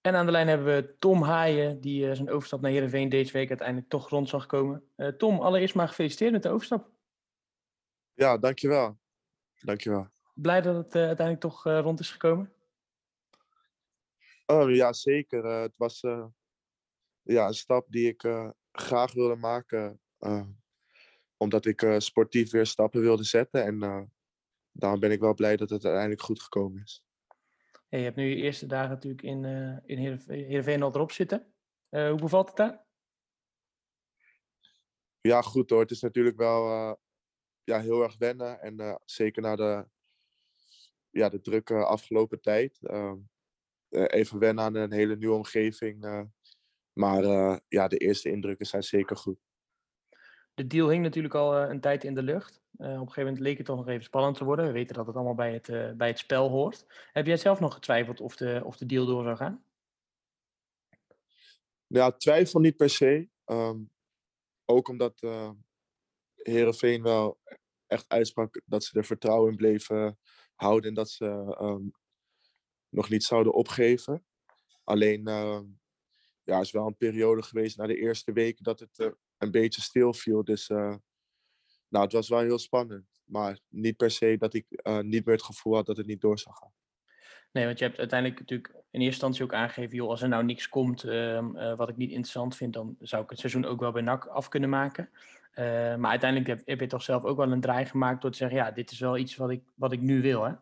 En aan de lijn hebben we Tom Haaien, die uh, zijn overstap naar Heerenveen deze week uiteindelijk toch rond zag komen. Uh, Tom, allereerst maar gefeliciteerd met de overstap. Ja, dankjewel. Dankjewel. Blij dat het uh, uiteindelijk toch rond is gekomen? Oh, ja, zeker. het was ja, een stap die ik graag wilde maken. omdat ik sportief weer stappen wilde zetten. En daarom ben ik wel blij dat het uiteindelijk goed gekomen is. Je hebt nu je eerste dagen natuurlijk in, uh, in Heerenveen al erop zitten. Uh, hoe bevalt het daar? Ja, goed hoor. Het is natuurlijk wel uh, ja, heel erg wennen. En zeker na de, ja, de drukke afgelopen tijd. Ehm, even wennen aan een hele nieuwe omgeving. maar ja, de eerste indrukken zijn zeker goed. De deal hing natuurlijk al een tijd in de lucht. Uh, op een gegeven moment leek het toch nog even spannend te worden. We weten dat het allemaal bij het, uh, bij het spel hoort. Heb jij zelf nog getwijfeld of de, of de deal door zou gaan? Ja, twijfel niet per se. Um, ook omdat uh, Herenveen wel echt uitsprak dat ze er vertrouwen in bleven houden en dat ze um, nog niet zouden opgeven. Alleen uh, ja, is wel een periode geweest na de eerste weken dat het een beetje stil viel. Dus uh, nou, het was wel heel spannend. Maar niet per se dat ik uh, niet meer het gevoel had dat het niet door zou gaan. Nee, want je hebt uiteindelijk natuurlijk in eerste instantie ook aangegeven... joh, als er nou niks komt uh, uh, wat ik niet interessant vind... dan zou ik het seizoen ook wel bij NAC af kunnen maken. maar uiteindelijk heb, heb, je toch zelf ook wel een draai gemaakt... door te zeggen, ja, dit is wel iets wat ik, wat ik nu wil, hè?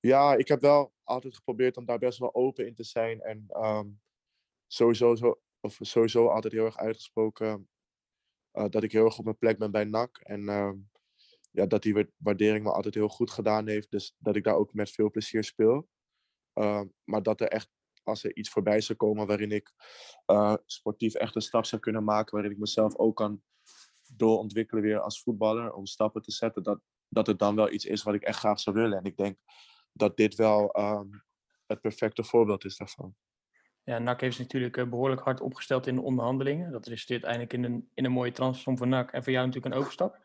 Ja, ik heb wel altijd geprobeerd om daar best wel open in te zijn. En um, sowieso, zo, of sowieso altijd heel erg uitgesproken uh, dat ik heel erg op mijn plek ben bij NAC. En uh, ja, dat die waardering me altijd heel goed gedaan heeft. Dus dat ik daar ook met veel plezier speel. Uh, maar dat er echt, als er iets voorbij zou komen waarin ik eh, sportief echt een stap zou kunnen maken. Waarin ik mezelf ook kan doorontwikkelen weer als voetballer. Om stappen te zetten. Dat, dat het dan wel iets is wat ik echt graag zou willen. En ik denk dat dit wel ehm, het perfecte voorbeeld is daarvan. Ja, NAC heeft natuurlijk eh, behoorlijk hard opgesteld in de onderhandelingen. Dat resulteert eindelijk in een, in een mooie transfer voor NAC en voor jou natuurlijk een overstap.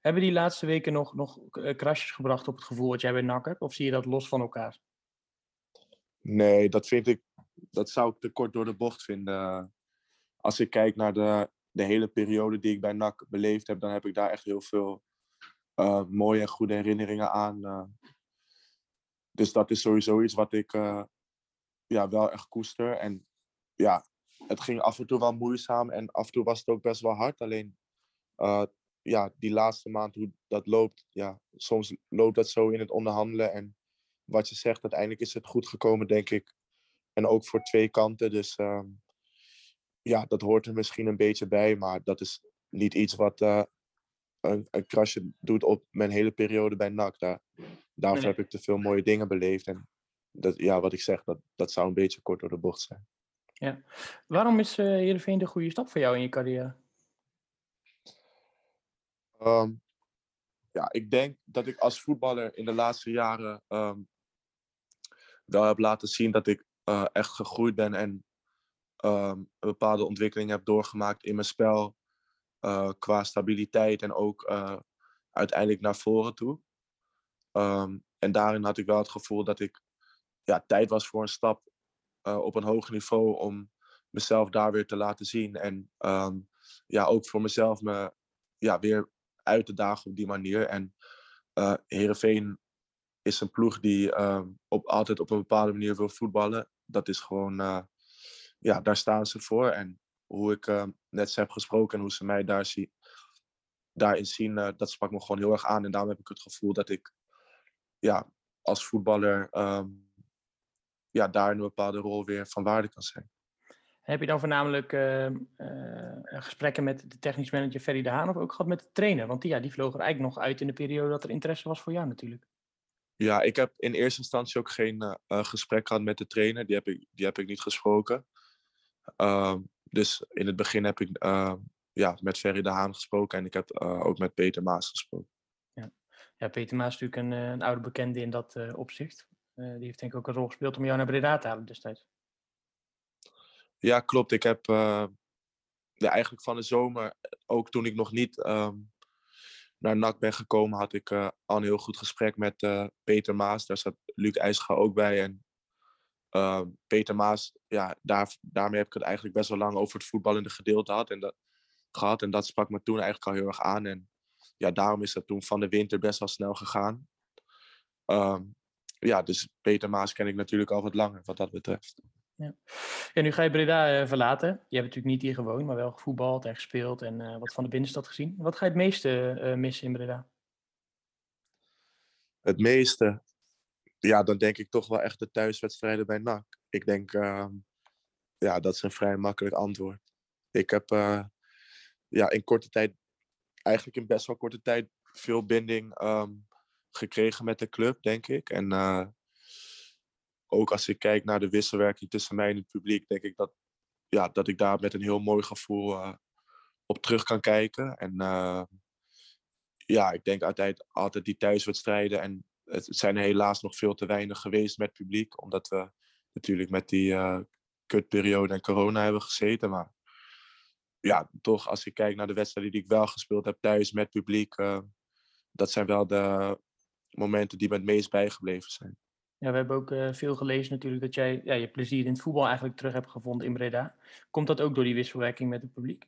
Hebben die laatste weken nog, nog eh, krasjes gebracht op het gevoel dat jij bij NAC hebt? Of zie je dat los van elkaar? Nee, dat vind ik, dat zou ik te kort door de bocht vinden. Als ik kijk naar de, de hele periode die ik bij NAC beleefd heb, dan heb ik daar echt heel veel uh, mooie en goede herinneringen aan. Dus dat is sowieso iets wat ik, ja, wel echt koester. En ja, het ging af en toe wel moeizaam en af en toe was het ook best wel hard. Alleen uh, ja, die laatste maand, hoe dat loopt, ja, soms loopt dat zo in het onderhandelen. En wat je zegt, uiteindelijk is het goed gekomen, denk ik. En ook voor twee kanten. Dus uh, ja, dat hoort er misschien een beetje bij, maar dat is niet iets wat uh, een, een krasje doet op mijn hele periode bij NAC. Daar, daarvoor nee. heb ik te veel mooie dingen beleefd. En dat, ja, wat ik zeg, dat, dat zou een beetje kort door de bocht zijn. Ja. Waarom is uh, Heerenveen de goede stap voor jou in je carrière? Um, ja, ik denk dat ik als voetballer in de laatste jaren um, wel heb laten zien dat ik uh, echt gegroeid ben en um, een bepaalde ontwikkeling heb doorgemaakt in mijn spel. Uh, qua stabiliteit en ook uh, uiteindelijk naar voren toe. en daarin had ik wel het gevoel dat ik ja, tijd was voor een stap uh, op een hoger niveau om mezelf daar weer te laten zien. En um, ja, ook voor mezelf me ja, weer uit te dagen op die manier. En uh, Heerenveen is een ploeg die uh, op, altijd op een bepaalde manier wil voetballen. Dat is gewoon, uh, ja, daar staan ze voor. En hoe ik uh, net ze heb gesproken en hoe ze mij daar zie, daarin zien, dat sprak me gewoon heel erg aan. En daarom heb ik het gevoel dat ik ja, als voetballer ja, daar een bepaalde rol weer van waarde kan zijn. Heb je dan voornamelijk uh, uh, gesprekken met de technisch manager Ferry de Haan of ook gehad met de trainer? Want die, ja, die vloog er eigenlijk nog uit in de periode dat er interesse was voor jou natuurlijk. Ja, ik heb in eerste instantie ook geen uh, gesprek gehad met de trainer. Die heb ik, die heb ik niet gesproken. Ehm, dus in het begin heb ik ja, met Ferry de Haan gesproken en ik heb ook met Peter Maas gesproken. Ja, ja Peter Maas is natuurlijk een, een oude bekende in dat opzicht. Uh, die heeft denk ik ook een rol gespeeld om jou naar Breda te halen destijds. Ja, klopt. Ik heb uh, ja, eigenlijk van de zomer, ook toen ik nog niet um, naar NAC ben gekomen, had ik al een heel goed gesprek met Peter Maas. Daar zat Luc IJsga ook bij. En uh, Peter Maas, ja, daar, daarmee heb ik het eigenlijk best wel lang over het voetballende gedeelte had en dat, gehad. En dat sprak me toen eigenlijk al heel erg aan. En ja, daarom is dat toen van de winter best wel snel gegaan. Ehm, ja, dus Peter Maas ken ik natuurlijk al wat langer wat dat betreft. Ja. ja nu ga je Breda uh, verlaten. Je hebt natuurlijk niet hier gewoond, maar wel gevoetbald en gespeeld en uh, wat van de binnenstad gezien. Wat ga je het meeste uh, missen in Breda? Het meeste? Ja, dan denk ik toch wel echt de thuiswedstrijden bij NAC. Ik denk, ehm, ja, dat is een vrij makkelijk antwoord. Ik heb ja, in korte tijd, eigenlijk in best wel korte tijd, veel binding um, gekregen met de club, denk ik. En uh, ook als ik kijk naar de wisselwerking tussen mij en het publiek, denk ik dat, ja, dat ik daar met een heel mooi gevoel uh, op terug kan kijken. En uh, ja, ik denk altijd, altijd die thuiswedstrijden. En het zijn helaas nog veel te weinig geweest met publiek, omdat we natuurlijk met die kutperiode en corona hebben gezeten. Maar ja, toch als ik kijk naar de wedstrijden die ik wel gespeeld heb thuis met publiek, dat zijn wel de momenten die me het meest bijgebleven zijn. Ja, we hebben ook uh, veel gelezen natuurlijk dat jij ja, je plezier in het voetbal eigenlijk terug hebt gevonden in Breda. Komt dat ook door die wisselwerking met het publiek?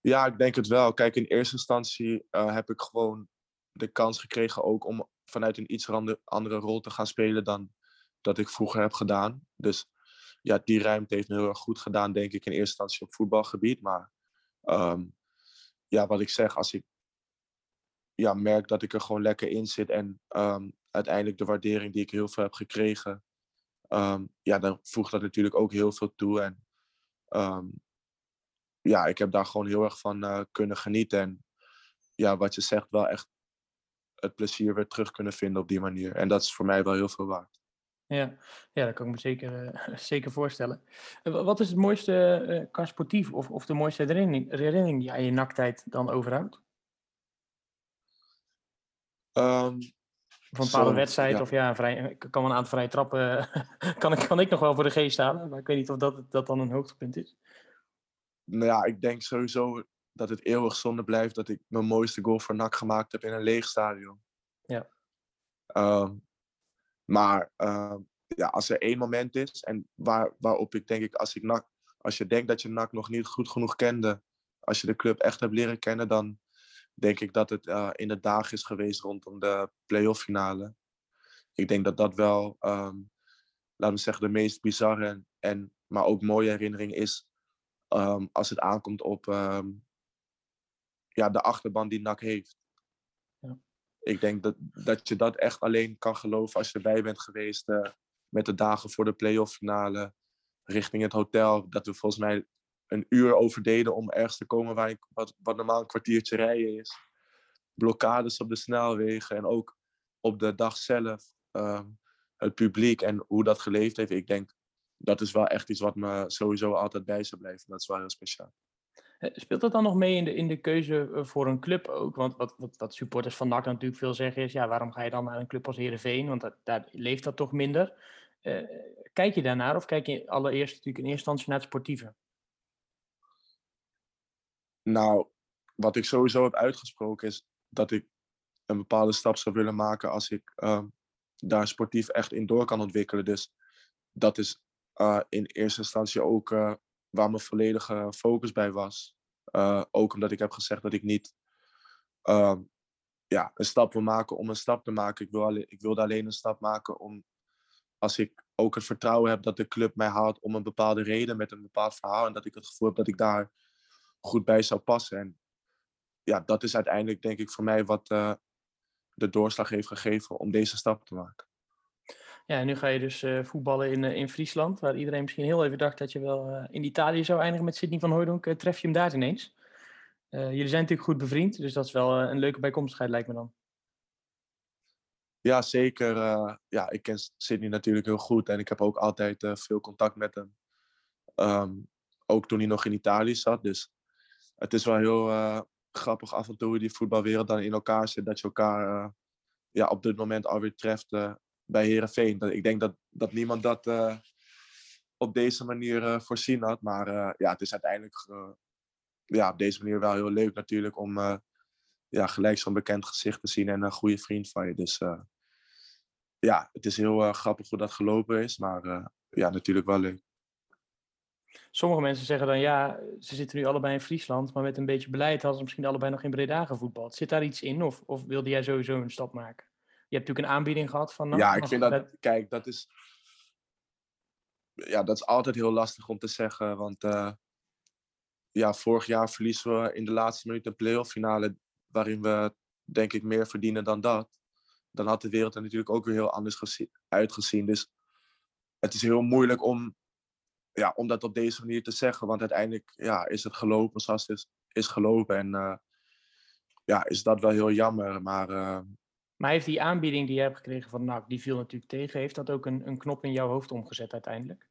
Ja, ik denk het wel. Kijk, in eerste instantie uh, heb ik gewoon de kans gekregen ook om vanuit een iets andere rol te gaan spelen dan dat ik vroeger heb gedaan. Dus ja, die ruimte heeft me heel erg goed gedaan, denk ik, in eerste instantie op voetbalgebied. Maar um, ja, wat ik zeg, als ik ja, merk dat ik er gewoon lekker in zit en um, uiteindelijk de waardering die ik heel veel heb gekregen, um, ja, dan voegt dat natuurlijk ook heel veel toe. En ja, ik heb daar gewoon heel erg van uh, kunnen genieten. En ja, wat je zegt, wel echt het plezier weer terug kunnen vinden op die manier. En dat is voor mij wel heel veel waard. Ja, ja dat kan ik me zeker, uh, zeker voorstellen. Wat is het mooiste uh, sportief of, of de mooiste herinnering, herinnering die je aan je nakttijd dan overhoudt? Um, of een bepaalde wedstrijd, ja. of ja, vrij, ik kan een aantal vrije trappen, kan, ik, kan ik nog wel voor de geest halen, maar ik weet niet of dat, dat dan een hoogtepunt is. Nou ja, ik denk sowieso dat het eeuwig zonde blijft dat ik mijn mooiste goal voor NAC gemaakt heb in een leeg stadion. Ja. Um, maar uh, ja, als er één moment is en waar, waarop ik denk ik, als, ik NAC, als je denkt dat je NAC nog niet goed genoeg kende, als je de club echt hebt leren kennen, dan denk ik dat het uh, in de dagen is geweest rondom de playoff finale. Ik denk dat dat wel, um, laten we zeggen, de meest bizarre en, en maar ook mooie herinnering is um, als het aankomt op um, ja, de achterban die NAC heeft ik denk dat, dat je dat echt alleen kan geloven als je erbij bent geweest uh, met de dagen voor de playoff finale richting het hotel. Dat we volgens mij een uur over deden om ergens te komen waar wat, normaal een kwartiertje rijden is. Blokkades op de snelwegen en ook op de dag zelf. Uh, het publiek en hoe dat geleefd heeft. Ik denk dat is wel echt iets wat me sowieso altijd bij zou blijven. Dat is wel heel speciaal. Eh, speelt dat dan nog mee in de, in de keuze eh, voor een club ook? Want wat, wat, wat supporters van NAC natuurlijk veel zeggen is... ja, waarom ga je dan naar een club als Heerenveen? Want daar leeft dat toch minder. Uh, kijk je daarnaar of kijk je allereerst natuurlijk in eerste instantie naar het sportieve? Nou, wat ik sowieso heb uitgesproken is dat ik een bepaalde stap zou willen maken... als ik uh, daar sportief echt in door kan ontwikkelen. Dus dat is uh, in eerste instantie ook waar mijn volledige focus bij was. Uh, ook omdat ik heb gezegd dat ik niet uh, ja, een stap wil maken om een stap te maken. Ik, wil alleen, ik wilde alleen een stap maken om, als ik ook het vertrouwen heb dat de club mij haalt om een bepaalde reden met een bepaald verhaal. En dat ik het gevoel heb dat ik daar goed bij zou passen. En ja, dat is uiteindelijk denk ik voor mij wat uh, de doorslag heeft gegeven om deze stap te maken. Ja, en nu ga je dus uh, voetballen in, uh, in Friesland, waar iedereen misschien heel even dacht dat je wel in Italië zou eindigen met Sidney van Hooydonk. tref je hem daar ineens? jullie zijn natuurlijk goed bevriend, dus dat is wel een leuke bijkomstigheid, lijkt me dan. Ja, zeker. ja, ik ken Sidney natuurlijk heel goed en ik heb ook altijd veel contact met hem. Um, ook toen hij nog in Italië zat. Dus het is wel heel grappig af en toe hoe die voetbalwereld dan in elkaar zit. Dat je elkaar ja, op dit moment alweer treft bij Herenveen. Ik denk dat, dat niemand dat op deze manier voorzien had. Maar ja, het is uiteindelijk ja, op deze manier wel heel leuk natuurlijk om ja, gelijk zo'n bekend gezicht te zien en een goede vriend van je. Dus ja, het is heel eh, grappig hoe dat gelopen is. Maar eh, ja, natuurlijk wel leuk. Sommige mensen zeggen dan ja, ze zitten nu allebei in Friesland, maar met een beetje beleid hadden ze misschien allebei nog in Breda gevoetbald. Zit daar iets in of, of wilde jij sowieso een stap maken? Je hebt natuurlijk een aanbieding gehad van. Ja, ik vind dat, kijk, dat is, ja, dat is altijd heel lastig om te zeggen. Want eh, ja, vorig jaar verliezen we in de laatste minuut een playoff finale, waarin we denk ik meer verdienen dan dat. Dan had de wereld er natuurlijk ook weer heel anders gezi- uitgezien. Dus het is heel moeilijk om, ja, om dat op deze manier te zeggen. Want uiteindelijk ja, is het gelopen zoals het is, is gelopen. En eh, ja, is dat wel heel jammer. Maar eh, Maar heeft die aanbieding die je hebt gekregen van NAC, die viel natuurlijk tegen. Heeft dat ook een, een knop in jouw hoofd omgezet uiteindelijk?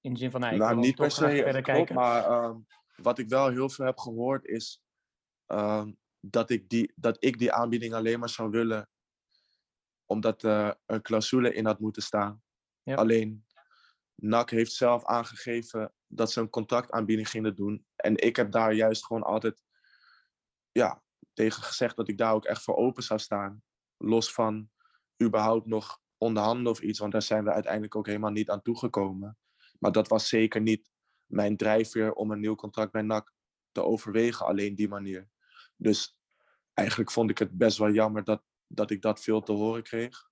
In de zin van, nou, ik nou, niet per se verder kijken. maar ehm, wat ik wel heel veel heb gehoord is ehm, dat, ik die, dat ik die aanbieding alleen maar zou willen omdat er een clausule in had moeten staan. Ja. Alleen NAC heeft zelf aangegeven dat ze een contractaanbieding gingen doen. En ik heb daar juist gewoon altijd ja, tegen gezegd dat ik daar ook echt voor open zou staan. Los van überhaupt nog onderhandelen of iets, want daar zijn we uiteindelijk ook helemaal niet aan toegekomen. Maar dat was zeker niet mijn drijfveer om een nieuw contract bij NAC te overwegen, alleen die manier. Dus eigenlijk vond ik het best wel jammer dat, dat ik dat veel te horen kreeg.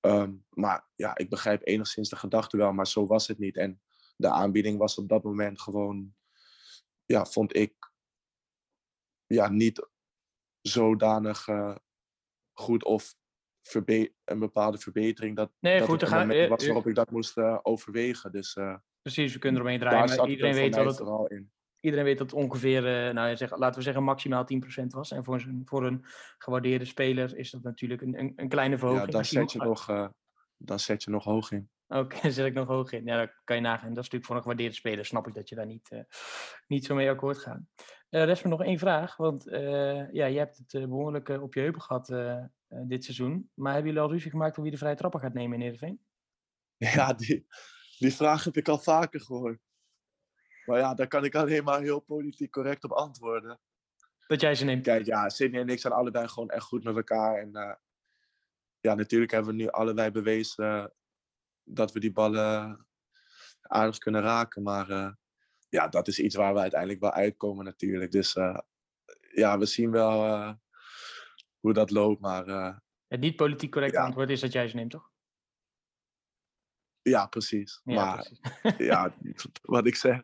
Ehm, maar ja, ik begrijp enigszins de gedachte wel, maar zo was het niet. En de aanbieding was op dat moment gewoon, ja, vond ik, ja, niet zodanig eh, goed of verbe- een bepaalde verbetering dat, Nee, dat goed, het gaan- eh, was eh, waarop ik dat moest overwegen. Dus Precies, we kunnen eromheen draaien. Maar iedereen er weet, dat mij het, in. Iedereen weet dat het ongeveer, eh, nou, ja, zeg, laten we zeggen, maximaal 10% was. En voor, een- voor een gewaardeerde speler is dat natuurlijk een, een, een kleine Ja, verhoging. dan Als zet, je nog, dan zet je nog hoog in. Oké, zet ik nog hoog in. Ja, dat kan je nagaan. Dat is natuurlijk voor een gewaardeerde speler. Snap ik dat je daar niet, eh, niet zo mee akkoord gaat. Eh rest me nog één vraag. Want ja, je hebt het eh, behoorlijk eh, op je heupen gehad eh, eh, dit seizoen. Maar hebben jullie al ruzie gemaakt om wie de vrije trappen gaat nemen in Heerenveen? Ja, die, die vraag heb ik al vaker gehoord. Maar ja, daar kan ik alleen maar heel politiek correct op antwoorden. Dat jij ze neemt. Kijk, ja, Sydney en ik zijn allebei gewoon echt goed met elkaar. En eh, ja, natuurlijk hebben we nu allebei bewezen dat we die ballen aardig kunnen raken. Maar eh, ja, dat is iets waar we uiteindelijk wel uitkomen natuurlijk. Dus eh, ja, we zien wel hoe dat loopt. Maar Het niet politiek correcte Ja. antwoord is dat jij ze neemt, toch? ja, precies. Ja, maar precies. ja, wat ik zeg,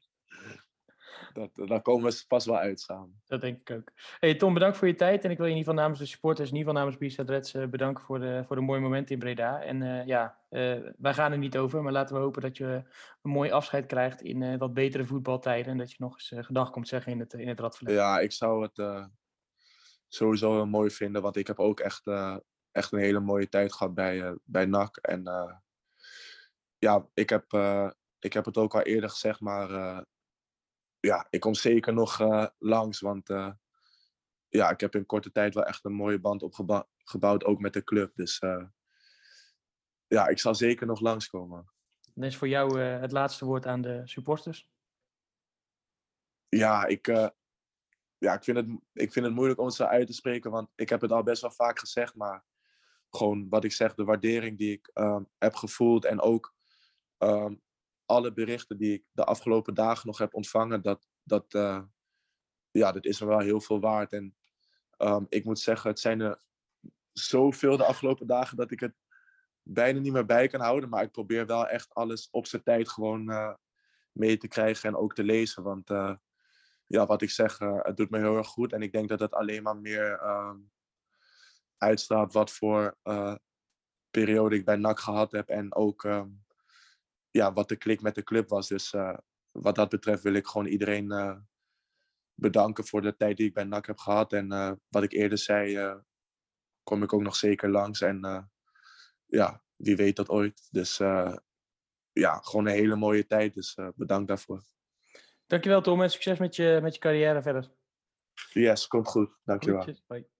dat, daar komen we pas wel uit samen. Dat denk ik ook. Hey, Tom, bedankt voor je tijd. En ik wil je in ieder geval namens de supporters, in ieder geval namens Beast Reds, eh, bedanken voor de, voor de mooie momenten in Breda. En eh, ja, eh, wij gaan er niet over, maar laten we hopen dat je een mooi afscheid krijgt in eh, wat betere voetbaltijden. En dat je nog eens eh, gedag komt zeggen in het, in het Radverleg. Ja, ik zou het eh, sowieso heel mooi vinden, want ik heb ook echt, eh, echt een hele mooie tijd gehad bij, eh, bij NAC. En eh, ja, ik heb, eh, ik heb het ook al eerder gezegd, maar eh, ja, ik kom zeker nog eh, langs, want eh, ja, ik heb in korte tijd wel echt een mooie band opgebouwd, ook met de club. Dus eh, ja, ik zal zeker nog langskomen. Dan is voor jou het laatste woord aan de supporters. Ja, ik, ja ik, vind het, ik vind het moeilijk om het zo uit te spreken, want ik heb het al best wel vaak gezegd, maar gewoon wat ik zeg, de waardering die ik ehm, heb gevoeld en ook ehm, alle berichten die ik de afgelopen dagen nog heb ontvangen, dat, dat, eh, ja, dat is me wel heel veel waard. En ehm, ik moet zeggen, het zijn er zoveel de afgelopen dagen dat ik het bijna niet meer bij kan houden, maar ik probeer wel echt alles op zijn tijd gewoon eh, mee te krijgen en ook te lezen, want eh, ja, wat ik zeg, het doet me heel erg goed. En ik denk dat het alleen maar meer ehm, uitstraalt wat voor periode ik bij NAC gehad heb. En ook ehm, ja, wat de klik met de club was. Dus eh, wat dat betreft wil ik gewoon iedereen eh, bedanken voor de tijd die ik bij NAC heb gehad. En eh, wat ik eerder zei, kom ik ook nog zeker langs. En ja, wie weet dat ooit. Dus ja, gewoon een hele mooie tijd. Dus bedankt daarvoor. Dankjewel Tom en succes met je, met je carrière verder. Yes, komt goed. Dankjewel. Groetjes. Bye.